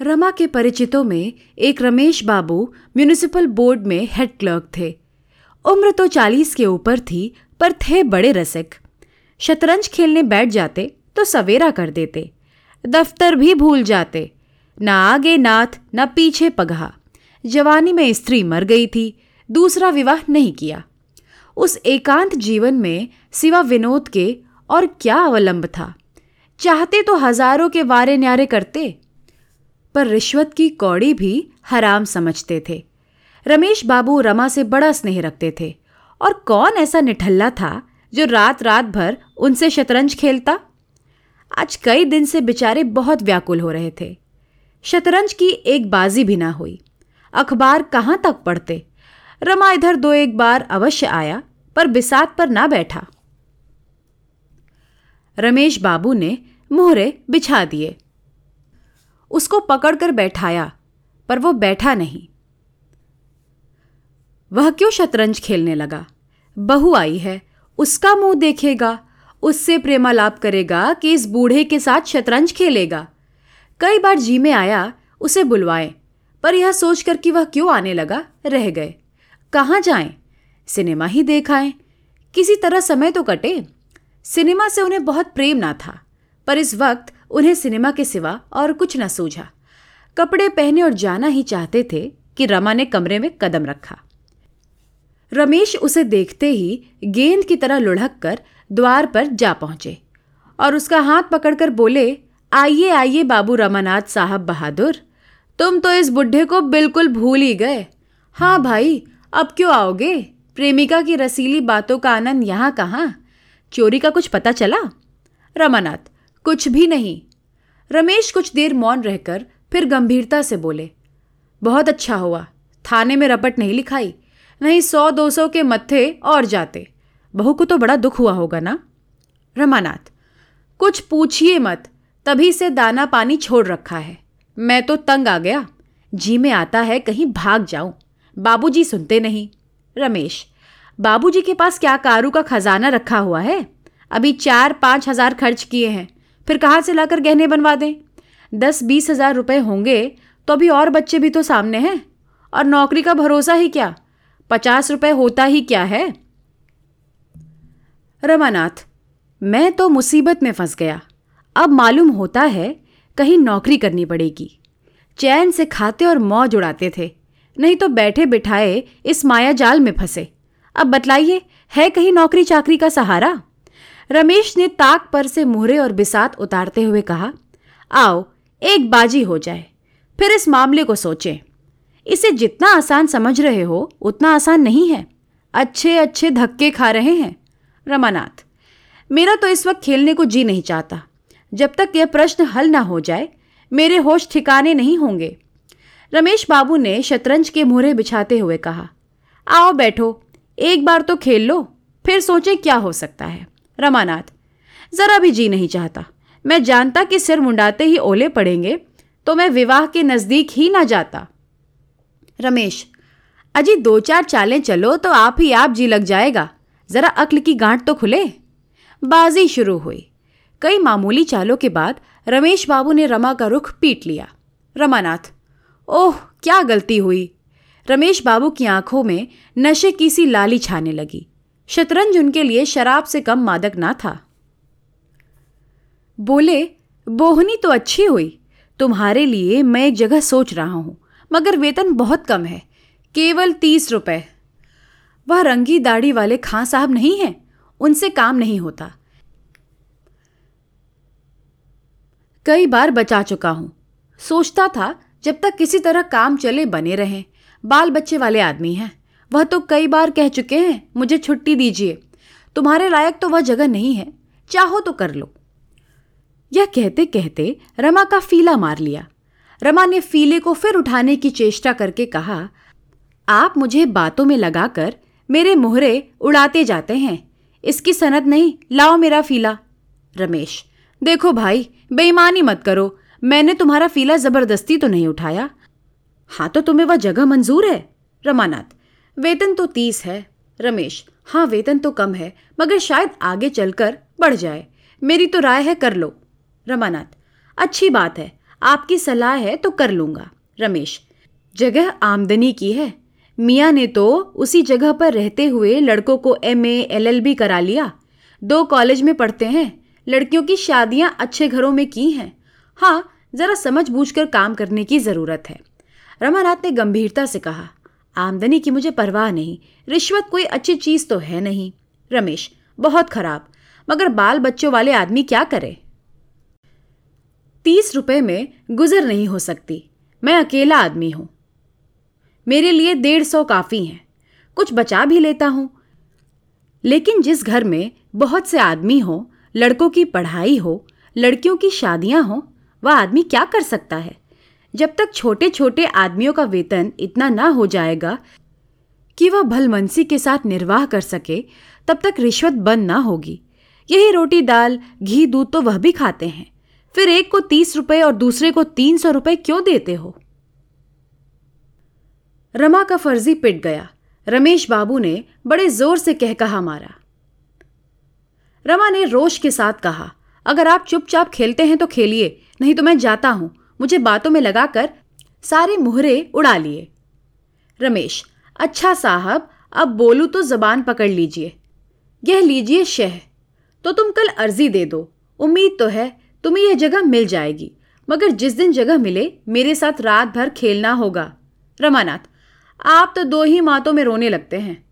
रमा के परिचितों में एक रमेश बाबू म्यूनिसिपल बोर्ड में हेड क्लर्क थे। उम्र तो चालीस के ऊपर थी, पर थे बड़े रसिक। शतरंज खेलने बैठ जाते तो सवेरा कर देते। दफ्तर भी भूल जाते। न आगे नाथ, ना पीछे पगहा। जवानी में स्त्री मर गई थी, दूसरा विवाह नहीं किया। उस एकांत जीवन में सिवा विनोद के और क्या अवलंब था? चाहते तो हज़ारों के वारे न्यारे करते पर रिश्वत की कौड़ी भी हराम समझते थे। रमेश बाबू रमा से बड़ा स्नेह रखते थे। और कौन ऐसा निठल्ला था जो रात रात भर उनसे शतरंज खेलता? आज कई दिन से बेचारे बहुत व्याकुल हो रहे थे। शतरंज की एक बाजी भी ना हुई। अखबार कहाँ तक पढ़ते? रमा इधर दो एक बार अवश्य आया, पर बिसात पर ना बैठा। रमेश बाबू ने मोहरे बिछा दिए। उसको पकड़कर बैठाया, पर वो बैठा नहीं। वह क्यों शतरंज खेलने लगा? बहू आई है, उसका मुँह देखेगा, उससे प्रेमालाप करेगा कि इस बूढ़े के साथ शतरंज खेलेगा। कई बार जी में आया, उसे बुलवाए, पर यह सोचकर कि वह क्यों आने लगा, रह गए। कहाँ जाएँ? सिनेमा ही देखाएँ। किसी तरह समय तो कटे। सिनेमा से उन्हें बहुत प्रेम ना था, पर इस वक्त उन्हें सिनेमा के सिवा और कुछ न सूझा। कपड़े पहने और जाना ही चाहते थे कि रमा ने कमरे में कदम रखा। रमेश उसे देखते ही गेंद की तरह लुढ़क कर द्वार पर जा पहुँचे और उसका हाथ पकड़कर बोले, आइए आइए बाबू रमानाथ साहब बहादुर, तुम तो इस बुढ़े को बिल्कुल भूल ही गए। हाँ भाई, अब क्यों आओगे? प्रेमिका की रसीली बातों का आनंद यहाँ कहाँ? चोरी का कुछ पता चला? रमानाथ कुछ भी नहीं। रमेश कुछ देर मौन रहकर फिर गंभीरता से बोले, बहुत अच्छा हुआ। थाने में रपट नहीं लिखाई, नहीं सौ दो सौ के मत्थे और जाते। बहू को तो बड़ा दुख हुआ होगा ना? रमानाथ, कुछ पूछिए मत, तभी से दाना पानी छोड़ रखा है। मैं तो तंग आ गया। जी में आता है, कहीं भाग जाऊँ। बाबूजी सुनते नहीं। रमेश, बाबूजी के पास क्या कारू का खजाना रखा हुआ है? अभी चार पाँच हज़ार खर्च किए हैं। फिर कहाँ से लाकर गहने बनवा दें? दस, बीस हज़ार रुपये होंगे तो अभी और बच्चे भी तो सामने हैं। और नौकरी का भरोसा ही क्या? पचास रुपये होता ही क्या है? रमानाथ, मैं तो मुसीबत में फंस गया। अब मालूम होता है कहीं नौकरी करनी पड़ेगी। चैन से खाते और मौज उड़ाते थे, नहीं तो बैठे बिठाए इस माया जाल में फंसे। अब बतलाइए, है कहीं नौकरी चाकरी का सहारा? रमेश ने ताक पर से मुहरे और बिसात उतारते हुए कहा, आओ, एक बाजी हो जाए, फिर इस मामले को सोचें। इसे जितना आसान समझ रहे हो, उतना आसान नहीं है। अच्छे अच्छे धक्के खा रहे हैं। रमानाथ, मेरा तो इस वक्त खेलने को जी नहीं चाहता। जब तक यह प्रश्न हल ना हो जाए, मेरे होश ठिकाने नहीं होंगे। रमेश बाबू ने शतरंज के मुहरे बिछाते हुए कहा, आओ बैठो, एक बार तो खेल लो, फिर सोचें क्या हो सकता है। रमानाथ। जरा भी जी नहीं चाहता। मैं जानता कि सिर मुंडाते ही ओले पड़ेंगे तो मैं विवाह के नज़दीक ही ना जाता। रमेश, अजी दो चार चालें चलो तो आप ही आप जी लग जाएगा। जरा अक्ल की गांठ तो खुले। बाजी शुरू हुई। कई मामूली चालों के बाद रमेश बाबू ने रमा का रुख पीट लिया। रमानाथ, ओह, क्या गलती हुई? रमेश बाबू की आँखों में नशे की सी लाली छाने लगी। शतरंज उनके लिए शराब से कम मादक ना था। बोले, बोहनी तो अच्छी हुई, तुम्हारे लिए मैं एक जगह सोच रहा हूँ, मगर वेतन बहुत कम है, केवल तीस रुपए। वह रंगी दाढ़ी वाले खां साहब नहीं हैं, उनसे काम नहीं होता। कई बार बचा चुका हूँ। सोचता था, जब तक किसी तरह काम चले बने रहें, बाल बच्चे वाले आदमी हैं। वह तो कई बार कह चुके हैं, मुझे छुट्टी दीजिए। तुम्हारे लायक तो वह जगह नहीं है, चाहो तो कर लो। यह कहते कहते रमा का फीला मार लिया। रमा ने फीले को फिर उठाने की चेष्टा करके कहा, आप मुझे बातों में लगाकर मेरे मोहरे उड़ाते जाते हैं। इसकी सनत नहीं, लाओ मेरा फीला। रमेश, देखो भाई, बेईमानी मत करो। मैंने तुम्हारा फीला ज़बरदस्ती तो नहीं उठाया। हाँ तो तुम्हें वह जगह मंजूर है? रमानाथ वेतन तो तीस है, रमेश। हाँ वेतन तो कम है, मगर शायद आगे चलकर बढ़ जाए। मेरी तो राय है कर लो। रमानाथ। अच्छी बात है, आपकी सलाह है तो कर लूँगा। रमेश। जगह आमदनी की है। मियाँ ने तो उसी जगह पर रहते हुए लड़कों को एम एल एल बी करा लिया। दो कॉलेज में पढ़ते हैं। लड़कियों की शादियाँ अच्छे घरों में की हैं। हाँ जरा समझ बूझ कर काम करने की ज़रूरत है। रमानाथ ने गंभीरता से कहा आमदनी की मुझे परवाह नहीं। रिश्वत कोई अच्छी चीज़ तो है नहीं। रमेश, बहुत खराब। मगर बाल बच्चों वाले आदमी क्या करे? तीस रुपए में गुजर नहीं हो सकती। मैं अकेला आदमी हूँ। मेरे लिए डेढ़ सौ काफ़ी हैं। कुछ बचा भी लेता हूँ। लेकिन जिस घर में बहुत से आदमी हो, लड़कों की पढ़ाई हो, लड़कियों की शादियाँ हो, वह आदमी क्या कर सकता है? जब तक छोटे छोटे आदमियों का वेतन इतना ना हो जाएगा कि वह भलमनसी के साथ निर्वाह कर सके, तब तक रिश्वत बंद ना होगी। यही रोटी दाल, घी, दूध तो वह भी खाते हैं। फिर एक को तीस रुपए और दूसरे को तीन सौ रुपए क्यों देते हो? रमा का फर्जी पिट गया। रमेश बाबू ने बड़े ज़ोर से कह कहा मारा। रमा ने रोश के साथ कहा, अगर आप चुपचाप खेलते हैं तो खेलिए, नहीं तो मैं जाता हूँ। मुझे बातों में लगाकर सारे मुहरे उड़ा लिए। रमेश अच्छा साहब, अब बोलू तो जबान पकड़ लीजिए। यह लीजिए शह। तो तुम कल अर्जी दे दो। उम्मीद तो है तुम्हें यह जगह मिल जाएगी, मगर जिस दिन जगह मिले, मेरे साथ रात भर खेलना होगा। रमानाथ, आप तो दो ही मातों में रोने लगते हैं।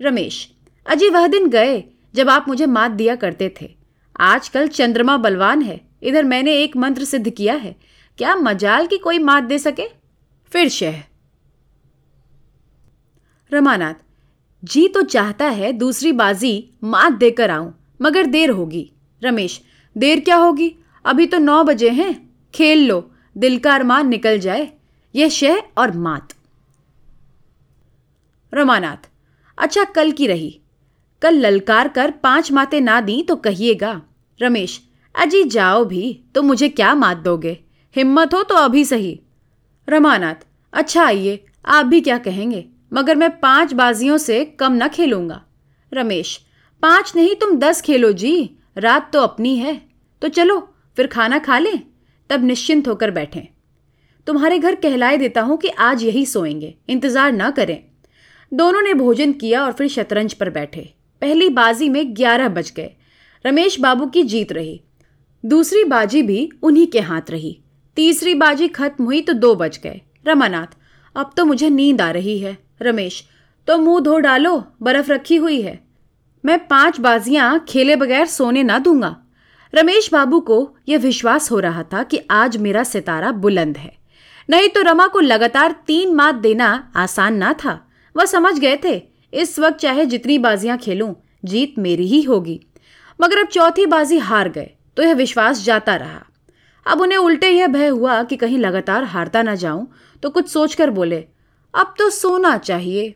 रमेश, अजी वह दिन गए जब आप मुझे मात दिया करते थे। आजकल चंद्रमा बलवान है, इधर मैंने एक मंत्र सिद्ध किया है। क्या मजाल की कोई मात दे सके? फिर शह। रमानाथ, जी तो चाहता है दूसरी बाजी मात देकर आऊँ, मगर देर होगी। रमेश, देर क्या होगी? अभी तो नौ बजे हैं, खेल लो, दिल का अरमान निकल जाए, यह शह और मात। रमानाथ अच्छा कल की रही। कल ललकार कर पाँच माते ना दी तो कहिएगा। रमेश, अजी जाओ भी तो मुझे क्या मात दोगे? हिम्मत हो तो अभी सही। रमानाथ अच्छा आइए, आप भी क्या कहेंगे? मगर मैं पाँच बाजियों से कम ना खेलूँगा। रमेश, पाँच नहीं, तुम दस खेलो जी। रात तो अपनी है। तो चलो, फिर खाना खा लें? तब निश्चिंत होकर बैठें। तुम्हारे घर कहलाए देता हूँ कि आज यही सोएँगे। इंतज़ार ना करें। दोनों ने भोजन किया और फिर शतरंज पर बैठे। पहली बाजी में ग्यारह बज गए। रमेश बाबू की जीत रही। दूसरी बाजी भी उन्हीं के हाथ रही। तीसरी बाजी खत्म हुई तो दो बज गए। रमानाथ, अब तो मुझे नींद आ रही है। रमेश तो मुँह धो डालो, बर्फ़ रखी हुई है। मैं पाँच बाजियाँ खेले बगैर सोने ना दूँगा। रमेश बाबू को यह विश्वास हो रहा था कि आज मेरा सितारा बुलंद है। नहीं तो रमा को लगातार तीन मात देना आसान ना था। वह समझ गए थे, इस वक्त चाहे जितनी बाजियाँ खेलूं, जीत मेरी ही होगी। मगर अब चौथी बाजी हार गए तो यह विश्वास जाता रहा। अब उन्हें उल्टे यह भय हुआ कि कहीं लगातार हारता ना जाऊँ तो कुछ सोचकर बोले, अब तो सोना चाहिए।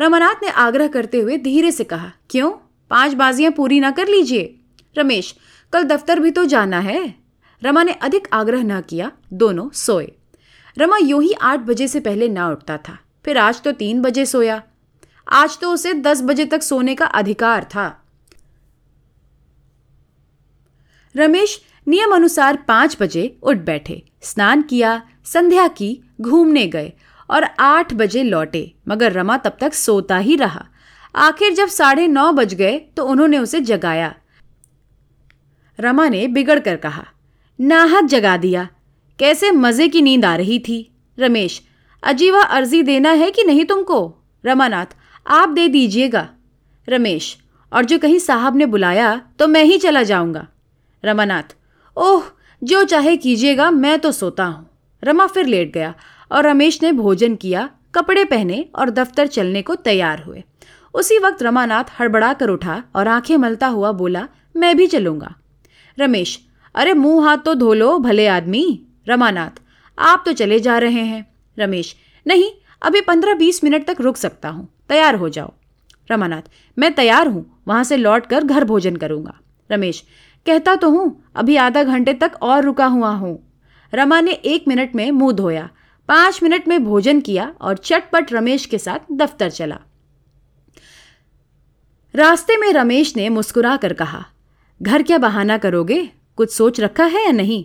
रमानाथ ने आग्रह करते हुए धीरे से कहा, क्यों? पाँच बाजियाँ पूरी ना कर लीजिए। रमेश, कल दफ्तर भी तो जाना है। रमा ने अधिक आग्रह न किया, दोनों सोए। रमा यूँ ही आठ बजे से पहले ना उठता था, फिर आज तो तीन बजे सोया। आज तो उसे दस बजे तक सोने का अधिकार था। रमेश नियम अनुसार पाँच बजे उठ बैठे, स्नान किया, संध्या की, घूमने गए और आठ बजे लौटे, मगर रमा तब तक सोता ही रहा। आखिर जब साढ़े नौ बज गए तो उन्होंने उसे जगाया। रमा ने बिगड़ कर कहा, नाहक जगा दिया। कैसे मज़े की नींद आ रही थी? रमेश, अजीवा अर्जी देना है कि नहीं तुमको? रमानाथ, आप दे दीजिएगा। रमेश, और जो कहीं साहब ने बुलाया तो मैं ही चला जाऊँगा। रमानाथ ओह, जो चाहे कीजिएगा, मैं तो सोता हूँ। रमा फिर लेट गया और रमेश ने भोजन किया, कपड़े पहने और दफ्तर चलने को तैयार हुए। उसी वक्त रमानाथ हड़बड़ा कर उठा और आँखें मलता हुआ बोला, मैं भी चलूँगा। रमेश, अरे मुँह हाथ तो धो लो, भले आदमी। रमानाथ, आप तो चले जा रहे हैं। रमेश, नहीं, अभी पंद्रह बीस मिनट तक रुक सकता हूँ। तैयार हो जाओ। रमानाथ, मैं तैयार हूँ, वहाँ से लौट कर घर भोजन करूँगा। रमेश कहता तो हूँ, अभी आधा घंटे तक और रुका हुआ हूँ। रमा ने एक मिनट में मुँह धोया, पाँच मिनट में भोजन किया और चटपट रमेश के साथ दफ्तर चला। रास्ते में रमेश ने मुस्कुरा कर कहा, घर क्या बहाना करोगे? कुछ सोच रखा है या नहीं?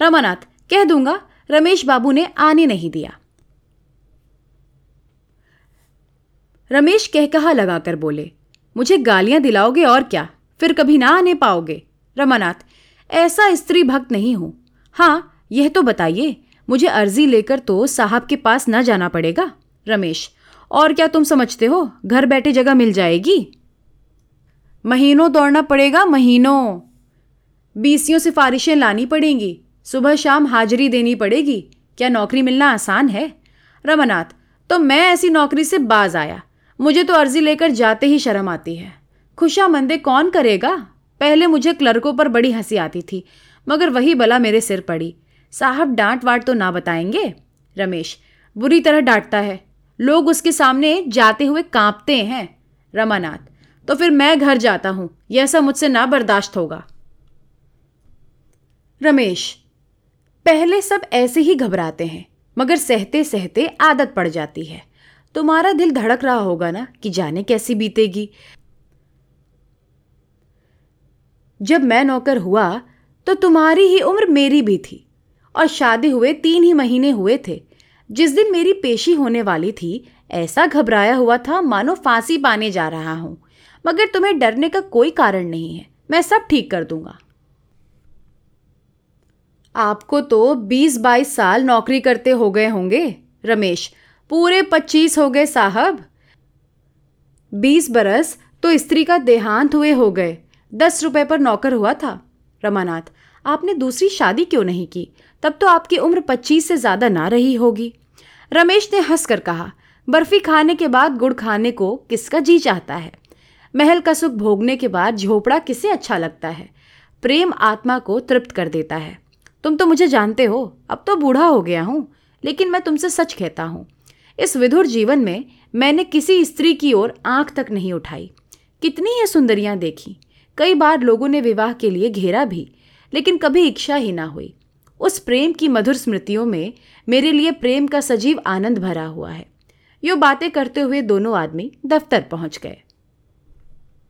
रमानाथ, कह दूँगा, रमेश बाबू ने आने नहीं दिया। रमेश कह कहा लगाकर बोले, मुझे गालियाँ दिलाओगे और क्या? फिर कभी ना आने पाओगे। रमानाथ, ऐसा स्त्री भक्त नहीं हूँ। हाँ यह तो बताइए, मुझे अर्जी लेकर तो साहब के पास न जाना पड़ेगा? रमेश, और क्या तुम समझते हो, घर बैठे जगह मिल जाएगी? महीनों दौड़ना पड़ेगा, महीनों। बीसियों सिफारिशें लानी पड़ेंगी, सुबह शाम हाजिरी देनी पड़ेगी। क्या नौकरी मिलना आसान है? रमानाथ तो मैं ऐसी नौकरी से बाज आया। मुझे तो अर्जी लेकर जाते ही शर्म आती है। खुशा मंदे कौन करेगा? पहले मुझे क्लर्कों पर बड़ी हँसी आती थी, मगर वही बला मेरे सिर पड़ी। साहब डांट वाट तो ना बताएँगे? रमेश, बुरी तरह डांटता है। लोग उसके सामने जाते हुए कांपते हैं। रमानाथ तो फिर मैं घर जाता हूँ। यह सब मुझसे ना बर्दाश्त होगा। रमेश, पहले सब ऐसे ही घबराते हैं, मगर सहते सहते आदत पड़ जाती है। तुम्हारा दिल धड़क रहा होगा ना कि जाने कैसी बीतेगी। जब मैं नौकर हुआ तो तुम्हारी ही उम्र मेरी भी थी और शादी हुए तीन ही महीने हुए थे। जिस दिन मेरी पेशी होने वाली थी, ऐसा घबराया हुआ था मानो फांसी पाने जा रहा हूँ। मगर तुम्हें डरने का कोई कारण नहीं है, मैं सब ठीक कर दूँगा। आपको तो बीस बाईस साल नौकरी करते हो गए होंगे, रमेश। पूरे पच्चीस हो गए साहब। बीस बरस तो स्त्री का देहांत हुए हो गए। दस रुपए पर नौकर हुआ था, रमानाथ। आपने दूसरी शादी क्यों नहीं की? तब तो आपकी उम्र पच्चीस से ज़्यादा ना रही होगी। रमेश ने हंसकर कहा, बर्फ़ी खाने के बाद गुड़ खाने को किसका जी चाहता है? महल का सुख भोगने के बाद झोपड़ा किसे अच्छा लगता है? प्रेम आत्मा को तृप्त कर देता है। तुम तो मुझे जानते हो, अब तो बूढ़ा हो गया हूँ, लेकिन मैं तुमसे सच कहता हूँ। इस विधुर जीवन में मैंने किसी स्त्री की ओर आँख तक नहीं उठाई। कितनी ही सुंदरियाँ देखी कई बार लोगों ने विवाह के लिए घेरा भी, लेकिन कभी इच्छा ही ना हुई। उस प्रेम की मधुर स्मृतियों में मेरे लिए प्रेम का सजीव आनंद भरा हुआ है। यो बातें करते हुए दोनों आदमी दफ्तर पहुँच गए।